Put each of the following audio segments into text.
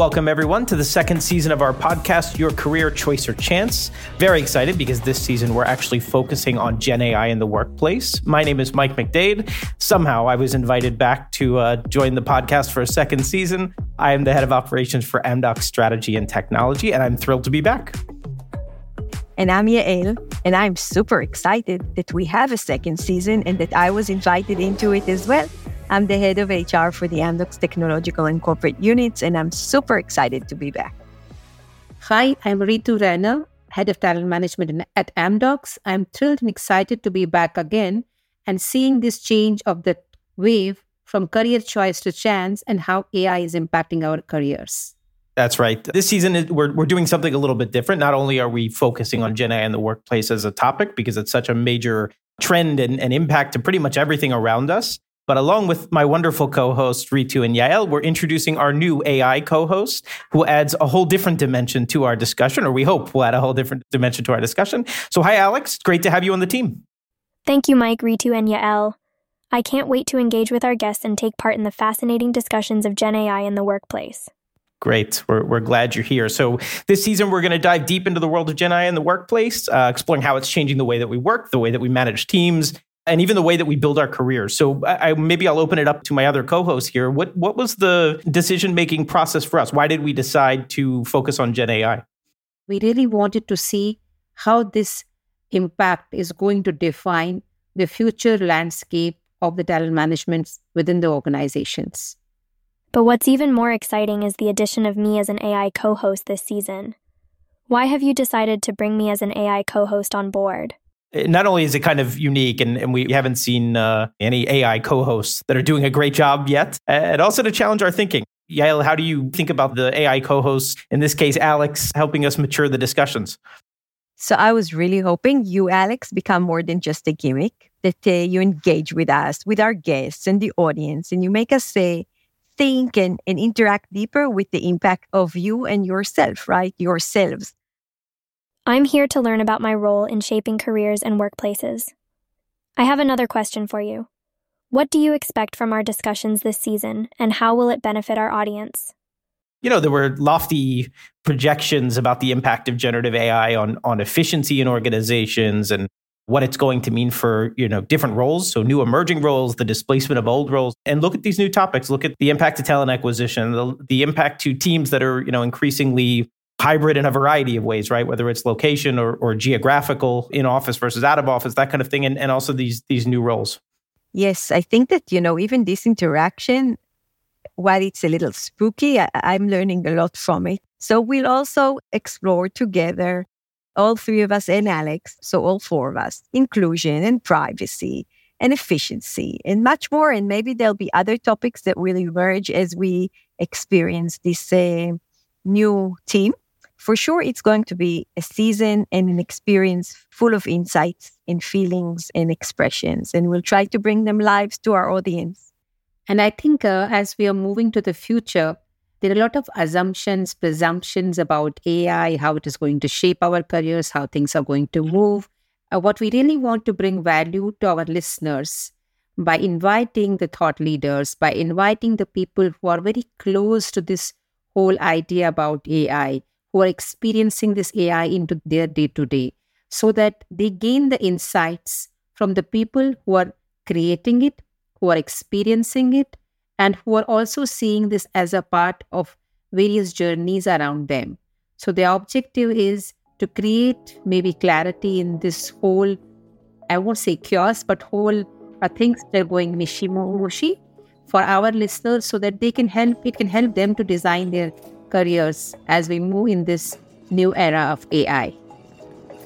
Welcome, everyone, to the second season of our podcast, Your Career Choice or Chance. Very excited because this season we're actually focusing on Gen AI in the workplace. My name is Mike MacDade. Somehow I was invited back to uh, join the podcast for a second season. I am the head of operations for Amdocs Strategy and Technology, and I'm thrilled to be back. And I'm Yael, and I'm super excited that we have a second season and that I was invited into it as well. I'm the head of HR for the Amdocs Technological and Corporate Units, and I'm super excited to be back. Hi, I'm Reetu Raina, head of talent management at Amdocs. I'm thrilled and excited to be back again and seeing this change of the wave from career choice to chance and how AI is impacting our careers. That's right. This season, we're, we're doing something a little bit different. Not only are we focusing on Gen AI in the workplace as a topic because it's such a major trend and, and impact to pretty much everything around us, but along with my wonderful co-host Reetu and Yael, we're introducing our new AI co-host who adds a whole different dimension to our discussion, or we hope will add a whole different dimension to our discussion. So hi Alex, great to have you on the team. Thank you, Mike, Reetu, and Yael. I can't wait to engage with our guests and take part in the fascinating discussions of Gen AI in the workplace. Great. We're, we're glad you're here. So, this season, we're going to dive deep into the world of Gen AI in the workplace, uh, exploring how it's changing the way that we work, the way that we manage teams, and even the way that we build our careers. So I, maybe I'll open it up to my other co-hosts here. What what was the decision making process for us? Why did we decide to focus on Gen AI? We really wanted to see how this impact is going to define the future landscape of the talent management within the organizations. But what's even more exciting is the addition of me as an AI co-host this season. Why have you decided to bring me as an AI co-host on board? Not only is it kind of unique and, and we haven't seen uh, any AI co hosts that are doing a great job yet, and also to challenge our thinking. Yael, how do you think about the AI co hosts, in this case, Alex, helping us mature the discussions? So I was really hoping you, Alex, become more than just a gimmick, that uh, you engage with us, with our guests and the audience, and you make us say, think and, and interact deeper with the impact of you and yourself, right? Yourselves. I'm here to learn about my role in shaping careers and workplaces. I have another question for you. What do you expect from our discussions this season, and how will it benefit our audience? You know, there were lofty projections about the impact of generative AI on, on efficiency in organizations and what it's going to mean for you know different roles so new emerging roles the displacement of old roles and look at these new topics look at the impact to talent acquisition the, the impact to teams that are you know increasingly hybrid in a variety of ways, right? Whether it's location or, or geographical, in office versus out of office, that kind of thing, and, and also these these new roles. Yes, I think that you know even this interaction, while it's a little spooky, I, I'm learning a lot from it. So we'll also explore together, all three of us and Alex, so all four of us, inclusion and privacy and efficiency and much more. And maybe there'll be other topics that will emerge as we experience this uh, new team for sure it's going to be a season and an experience full of insights and feelings and expressions and we'll try to bring them live to our audience. And i think uh, as we are moving to the future there are a lot of assumptions presumptions about ai how it is going to shape our careers how things are going to move. Uh, what we really want to bring value to our listeners by inviting the thought leaders by inviting the people who are very close to this whole idea about ai who are experiencing this AI into their day to day so that they gain the insights from the people who are creating it, who are experiencing it, and who are also seeing this as a part of various journeys around them. So, the objective is to create maybe clarity in this whole, I won't say chaos, but whole uh, things that are going mishi mushi for our listeners so that they can help, it can help them to design their careers as we move in this new era of AI.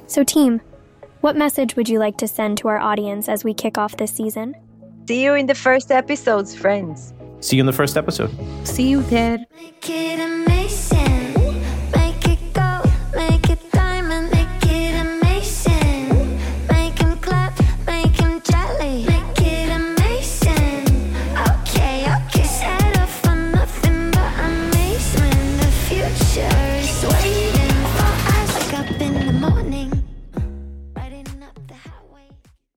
So, team, what message would you like to send to our audience as we kick off this season? See you in the first episodes, friends. See you in the first episode. See you there.